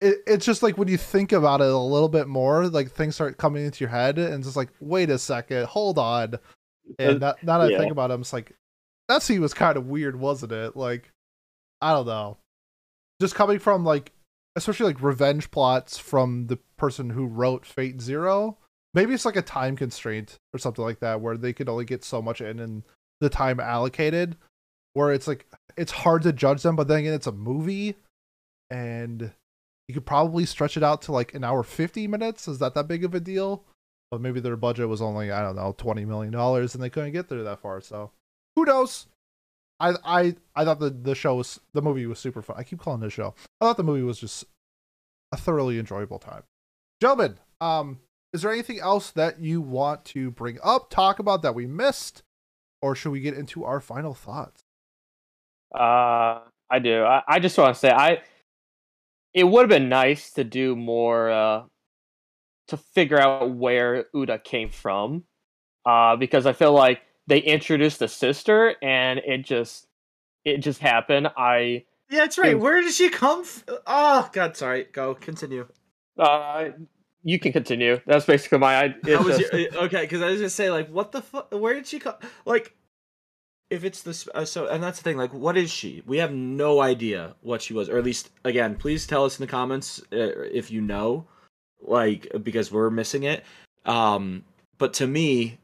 it, it's just like when you think about it a little bit more, like things start coming into your head, and just like, wait a second, hold on. And uh, that, now that yeah. I think about it, I'm just like, that scene was kind of weird, wasn't it? Like, I don't know. Just coming from like, especially like revenge plots from the person who wrote Fate Zero. Maybe it's like a time constraint or something like that, where they could only get so much in in the time allocated. Where it's like it's hard to judge them, but then again, it's a movie, and you could probably stretch it out to like an hour 50 minutes. Is that that big of a deal? But maybe their budget was only, I don't know, $20 million and they couldn't get there that far. So who knows? I I I thought the, the show was, the movie was super fun. I keep calling a show. I thought the movie was just a thoroughly enjoyable time. Gentlemen, um, is there anything else that you want to bring up, talk about that we missed? Or should we get into our final thoughts? Uh, I do. I, I just want to say, I, it would have been nice to do more uh, to figure out where Uta came from, uh, because I feel like they introduced the sister and it just it just happened. I Yeah, that's right. Where did she come? F- oh God, sorry. Go continue. Uh, you can continue. That's basically my idea. Okay? Because I was gonna say like, what the fuck? Where did she come? Like, if it's this, uh, so and that's the thing. Like, what is she? We have no idea what she was, or at least again, please tell us in the comments uh, if you know, like because we're missing it. Um, but to me,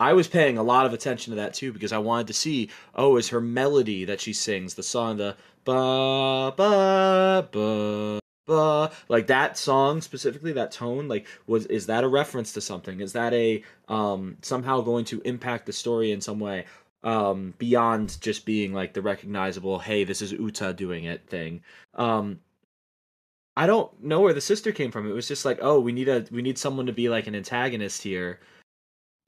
I was paying a lot of attention to that too because I wanted to see, oh, is her melody that she sings the song the ba ba ba ba like that song specifically that tone like was is that a reference to something is that a um somehow going to impact the story in some way um beyond just being like the recognizable hey this is uta doing it thing. Um i don't know where the sister came from. It was just like oh we need a we need someone to be like an antagonist here.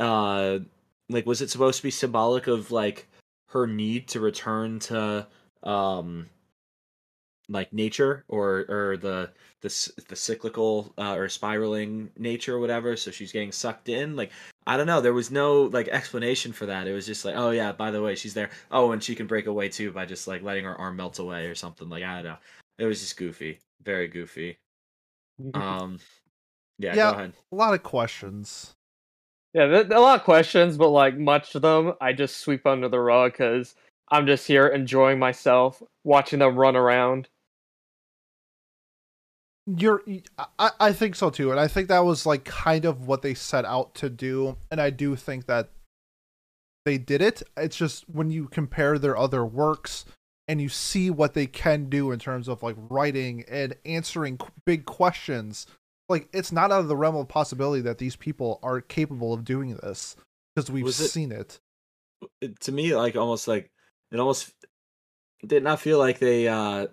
Uh like was it supposed to be symbolic of like her need to return to um like nature or or the the the cyclical uh, or spiraling nature or whatever so she's getting sucked in? Like i don't know there was no like explanation for that it was just like oh yeah by the way she's there oh and she can break away too by just like letting her arm melt away or something like i don't know it was just goofy very goofy um yeah, Yeah. go ahead A lot of questions. Yeah, there, there a lot of questions, but like much of them, I just sweep under the rug because I'm just here enjoying myself, watching them run around. You're, I, I think so too, and I think that was like kind of what they set out to do, and I do think that they did it. It's just when you compare their other works and you see what they can do in terms of like writing and answering big questions, like it's not out of the realm of possibility that these people are capable of doing this because we've it- seen it. it- to me like almost like it almost did not feel like they uh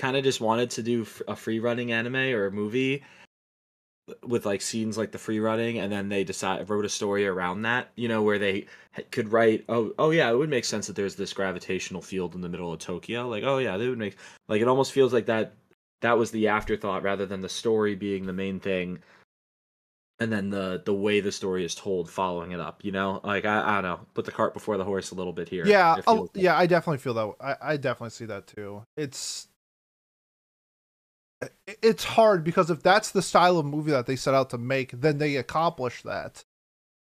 kind of just wanted to do a free running anime or a movie with like scenes like the free running and then they decide wrote a story around that you know where they could write oh oh yeah it would make sense that there's this gravitational field in the middle of Tokyo like oh yeah they would make like it almost feels like that that was the afterthought rather than the story being the main thing and then the the way the story is told following it up you know like i, I don't know put the cart before the horse a little bit here Yeah, oh, yeah, I definitely feel that. I, I definitely see that too. It's it's hard because if that's the style of movie that they set out to make, then they accomplish that.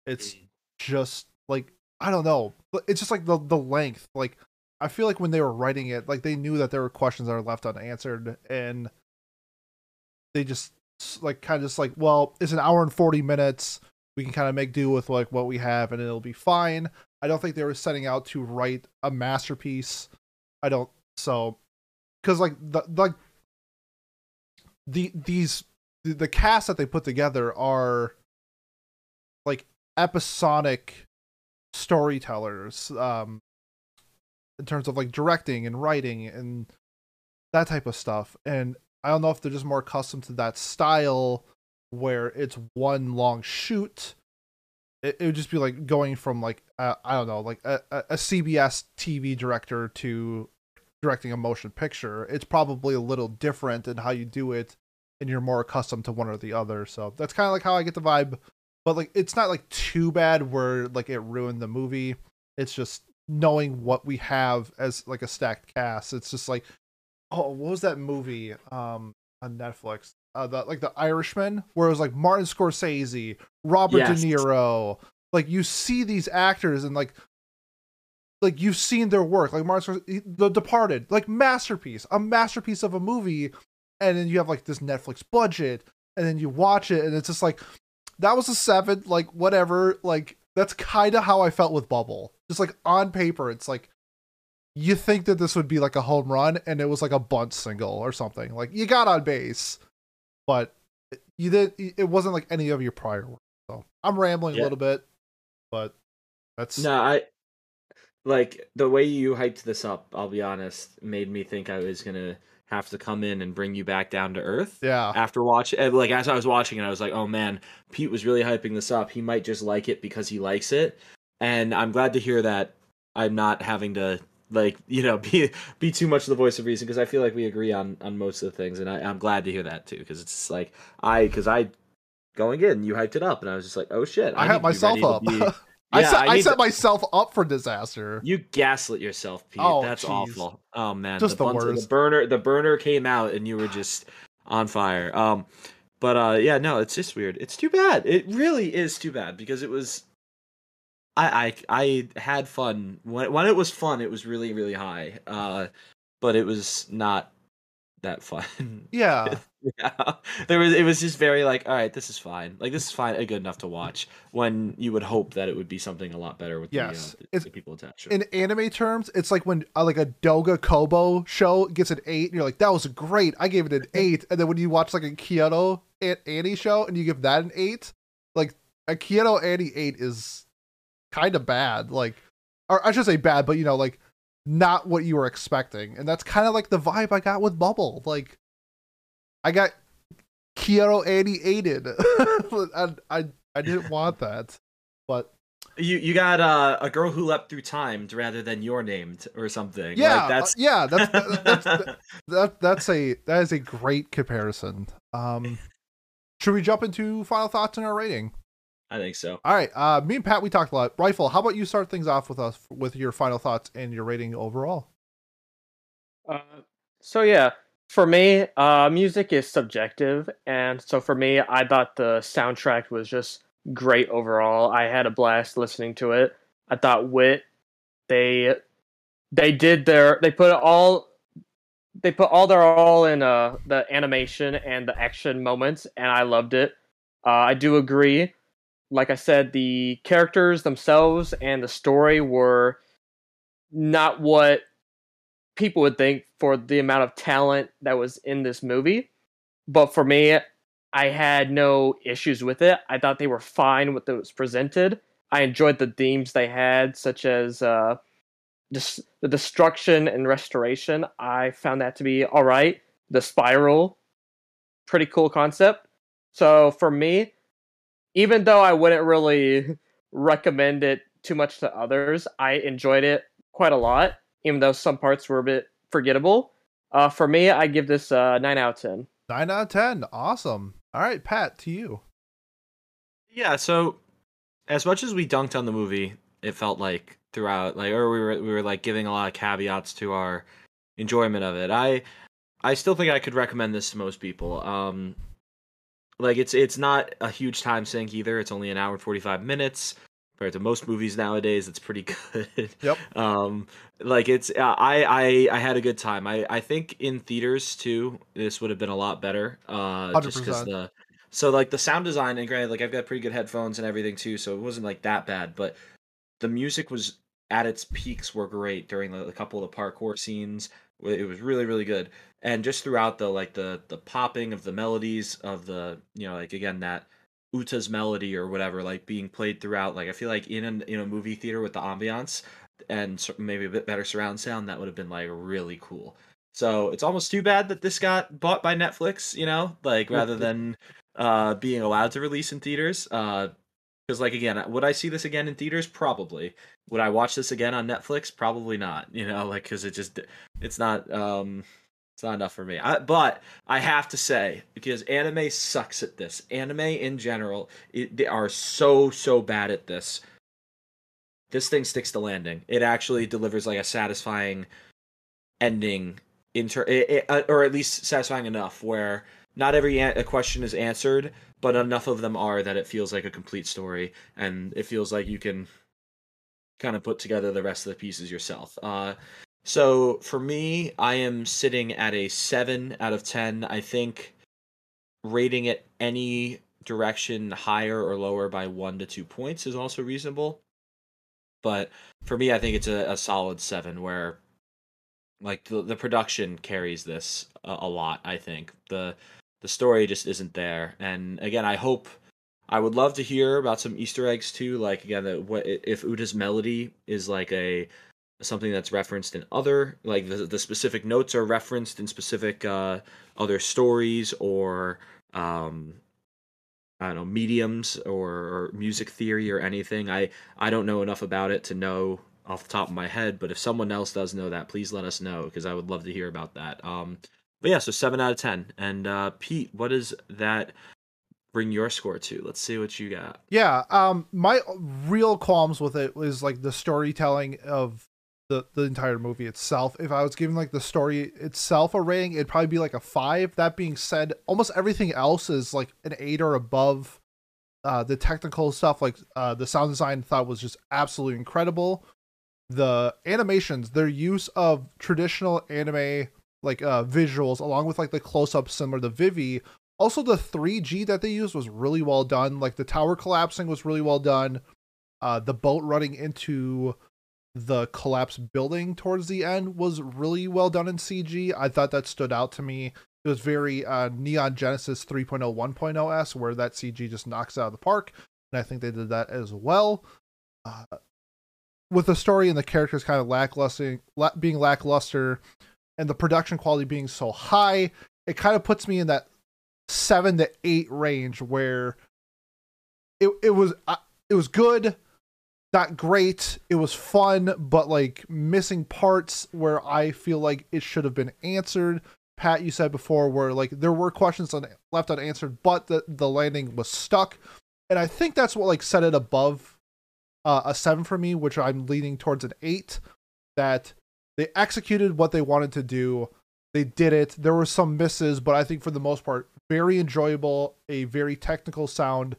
It's mm. just like I don't know. It's just like the the length. Like I feel like when they were writing it, like they knew that there were questions that are left unanswered, and they just like kind of just like, well, it's an hour and forty minutes. We can kind of make do with like what we have, and it'll be fine. I don't think they were setting out to write a masterpiece. I don't so because like the like the these the, the cast that they put together are like episodic storytellers um in terms of like directing and writing and that type of stuff. And i don't know if they're just more accustomed to that style where it's one long shoot. It, it would just be like going from like uh, i don't know like a, a a cbs tv director to directing a motion picture. It's probably a little different in how you do it and you're more accustomed to one or the other. So that's kind of like how i get the vibe. But like it's not like too bad where like it ruined the movie. It's just knowing what we have as like a stacked cast it's just like oh what was that movie um on netflix? Uh the like the irishman where it was like martin scorsese robert Yes. de niro. Like you see these actors and like like you've seen their work. Like martin scorsese the departed like masterpiece a masterpiece of a movie and then you have like this netflix budget and then you watch it and it's just like that was a seven like whatever like that's kind of how i felt with bubble. Just like on paper it's like you think that this would be like a home run and it was like a bunt single or something. Like you got on base but you did it wasn't like any of your prior work. So i'm rambling Yeah. a little bit but that's no i like the way you hyped this up i'll be honest made me think i was gonna have to come in and bring you back down to earth. Yeah. After watching eh, like as i was watching it i was like oh man pete was really hyping this up. He might just like it because he likes it. And i'm glad to hear that i'm not having to like you know be be too much of the voice of reason because i feel like we agree on on most of the things. And I, i'm glad to hear that too because it's like i because i going in you hyped it up. And i was just like oh shit i to be myself up be- I Yeah, set, I I, set to- myself up for disaster. You gaslit yourself, Pete. Oh, That's jeez. awful. Oh man, Just the buns- worst. the burner the burner came out and you were just on fire. Um but uh yeah, no, it's just weird. It's too bad. It really is too bad because it was I I I had fun. When when it was fun, it was really really high. Uh but it was not that fun. Yeah. yeah. There was it was just very like, all right, this is fine. Like this is fine, uh, good enough to watch when you would hope that it would be something a lot better with Yes. the, uh, the, people attached. In anime terms, it's like when uh, like a Doga Kobo show gets an eight, and you're like, "That was great. I gave it an eight. And then when you watch like a Kyoto An- Annie show and you give that an eight, like a Kyoto Ani eight is kind of bad. Like, or I should say bad, but you know, like not what you were expecting. And that's kind of like the vibe I got with Bubble. Like, I got Kyoto Ani aided. I, I I didn't want that, but You you got uh, a girl who leapt through time rather than your named or something. yeah, like, that's uh, yeah, that's that's, that's that that's a that is a great comparison. Um, should we jump into final thoughts and our rating? I think so. All right, uh, me and Pat we talked a lot. Rifle, how about you start things off with us with your final thoughts and your rating overall? Uh, so yeah, for me, uh, music is subjective, and so for me, I thought the soundtrack was just great overall. I had a blast listening to it. I thought Wit, they, they did their, they put all, they put all their all in uh the animation and the action moments, and I loved it. Uh, I do agree. Like I said, the characters themselves and the story were not what people would think for the amount of talent that was in this movie. But for me, I had no issues with it. I thought they were fine with what was presented. I enjoyed the themes they had, such as uh, the destruction and restoration. I found that to be all right. The spiral, pretty cool concept. So for me, even though I wouldn't really recommend it too much to others, I enjoyed it quite a lot even though some parts were a bit forgettable. Uh, for me, I give this uh, nine out of ten. Nine out of ten, awesome. All right, Pat, to you. Yeah. So as much as we dunked on the movie, it felt like throughout, like, or we were we were like giving a lot of caveats to our enjoyment of it. I I still think I could recommend this to most people. Um, like it's it's not a huge time sink either. It's only an hour and forty five minutes. Compared to most movies nowadays, it's pretty good. Yep. Um, like it's uh, I I I had a good time. I I think in theaters too, this would have been a lot better. Uh, just because the so like the sound design and granted, like I've got pretty good headphones and everything too, so it wasn't like that bad. But the music was at its peaks were great during the, a couple of the parkour scenes. It was really really good, and just throughout the like the the popping of the melodies of the you know like again that Uta's melody or whatever like being played throughout. Like I feel like in a, in a movie theater with the ambiance and maybe a bit better surround sound, that would have been like really cool. So it's almost too bad that this got bought by Netflix, you know, like rather than uh being allowed to release in theaters. Uh because like again, would I see this again in theaters? Probably. Would I watch this again on Netflix? Probably not. You know, like because it just it's not um it's not enough for me. I, but I have to say because anime sucks at this. Anime in general, it, they are so so bad at this. This thing sticks to landing. It actually delivers like a satisfying ending, inter it, it, uh, or at least satisfying enough where not every an- question is answered, but enough of them are that it feels like a complete story, and it feels like you can kind of put together the rest of the pieces yourself. Uh, so for me, I am sitting at a seven out of ten. I think rating it any direction higher or lower by one to two points is also reasonable. But for me, I think it's a, a solid seven where like the, the production carries this a, a lot. I think the the story just isn't there. And again, I hope I would love to hear about some Easter eggs too. Like again, that what if Uta's melody is like a something that's referenced in other like the, the specific notes are referenced in specific uh other stories or um I don't know mediums or, or music theory or anything. I I don't know enough about it to know off the top of my head, but if someone else does know that, please let us know because I would love to hear about that. Um, but yeah, so seven out of ten. And uh, Pete, does that bring your score to. Let's see what you got. Yeah, um, my real qualms with it was like the storytelling of the the entire movie itself. If I was giving like the story itself a rating, it'd probably be like a five. That being said, almost everything else is like an eight or above. Uh, the technical stuff, like uh, the sound design, thought was just absolutely incredible. The animations, their use of traditional anime like uh visuals, along with like the close up similar to Vivy, also, the 3G that they used was really well done. Like the tower collapsing was really well done. Uh, the boat running into the collapsed building towards the end was really well done in CG. I thought that stood out to me. It was very uh, Neon Genesis 3.0 1.0 S, where that CG just knocks out of the park. And I think they did that as well. Uh, with the story and the characters kind of lackluster, la- being lackluster, and the production quality being so high, it kind of puts me in that seven to eight range where it it was it was good, not great. It was fun, but like missing parts where I feel like it should have been answered. Pat, you said before where like there were questions on, left unanswered, but the the landing was stuck, and I think that's what like set it above uh, a seven for me, which I'm leaning towards an eight. That they executed what they wanted to do. They did it. There were some misses, but I think for the most part, very enjoyable, a very technical sound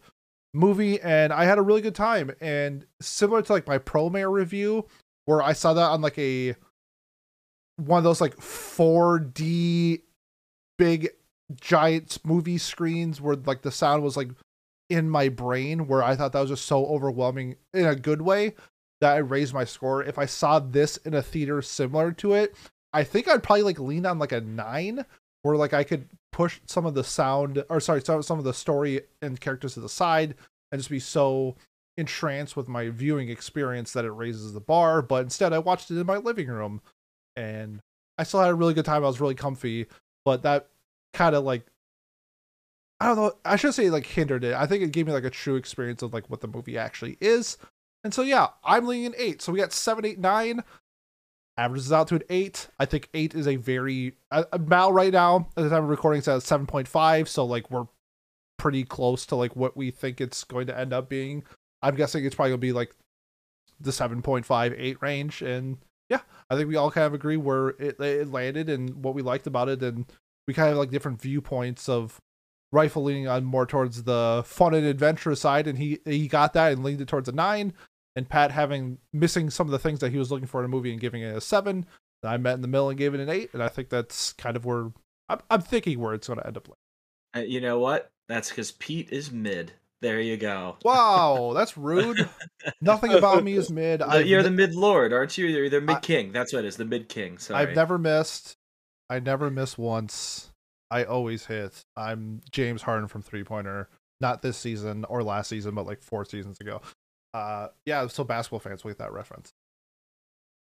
movie, and I had a really good time. And similar to like my Pro Promare review, where I saw that on like a one of those like 4D big giant movie screens where like the sound was like in my brain where I thought that was just so overwhelming in a good way that I raised my score. If I saw this in a theater similar to it, I think I'd probably like lean on like a nine where like I could push some of the sound or sorry, some some of the story and characters to the side and just be so entranced with my viewing experience that it raises the bar. But instead, I watched it in my living room, and I still had a really good time. I was really comfy, but that kind of like I don't know. I should say like hindered it. I think it gave me like a true experience of like what the movie actually is. And so yeah, I'm leaning an eight. So we got seven, eight, nine averages out to an eight. I think eight is a very uh, Mal right now at the time of recording says seven point five, so like we're pretty close to like what we think it's going to end up being. I'm guessing it's probably gonna be like the 7.5, 8 range, and yeah, I think we all kind of agree where it, it landed and what we liked about it, and we kind of like different viewpoints of Rifle leaning on more towards the fun and adventurous side, and he he got that and leaned it towards a nine and Pat having missing some of the things that he was looking for in a movie and giving it a seven. I met in the middle and gave it an eight, and I think that's kind of where I'm, I'm thinking where it's going to end up. Uh, you know what? That's because Pete is mid. There you go. Wow, that's rude. Nothing about me is mid. You're the mid lord, aren't you? You're the mid king. That's what it is. The mid king. Sorry. I've never missed. I never miss once. I always hit. I'm James Harden from three pointer. Not this season or last season, but like four seasons ago. Uh, yeah, so basketball fans will get that reference.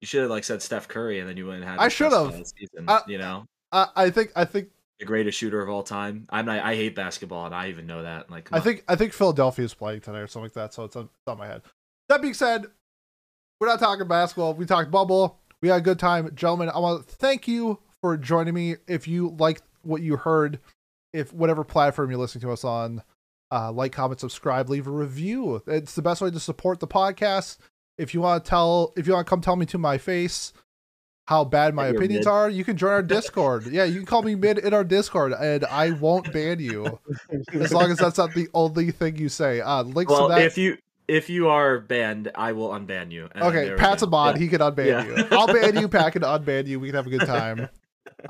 You should have like said Steph Curry, and then you wouldn't have. I should have. Uh, you know, I, I think I think the greatest shooter of all time. I'm not, I hate basketball, and I even know that. Like, I think I think Philadelphia is playing tonight or something like that. So it's on, it's on my head. That being said, we're not talking basketball. We talked bubble. We had a good time, gentlemen. I want to thank you for joining me. If you liked what you heard, if whatever platform you're listening to us on, uh, like, comment, subscribe, leave a review. It's the best way to support the podcast. If you want to tell, if you want to come tell me to my face how bad my opinions mid. are, you can join our Discord. yeah, you can call me mid in our Discord, and I won't ban you as long as that's not the only thing you say. Uh, links well, to that. if you if you are banned, I will unban you. Okay, Pat's a mod. Yeah. He can unban yeah. you. I'll ban you. Pat can unban you. We can have a good time.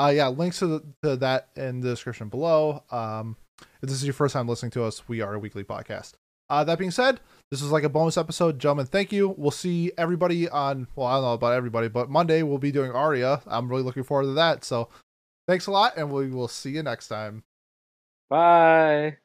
uh, yeah, links to, the, to that in the description below. Um, if this is your first time listening to us, we are a weekly podcast. Uh, that being said, this is like a bonus episode. Gentlemen, thank you. We'll see everybody on, well, I don't know about everybody, but Monday we'll be doing Aria. I'm really looking forward to that. So thanks a lot, and we will see you next time. Bye.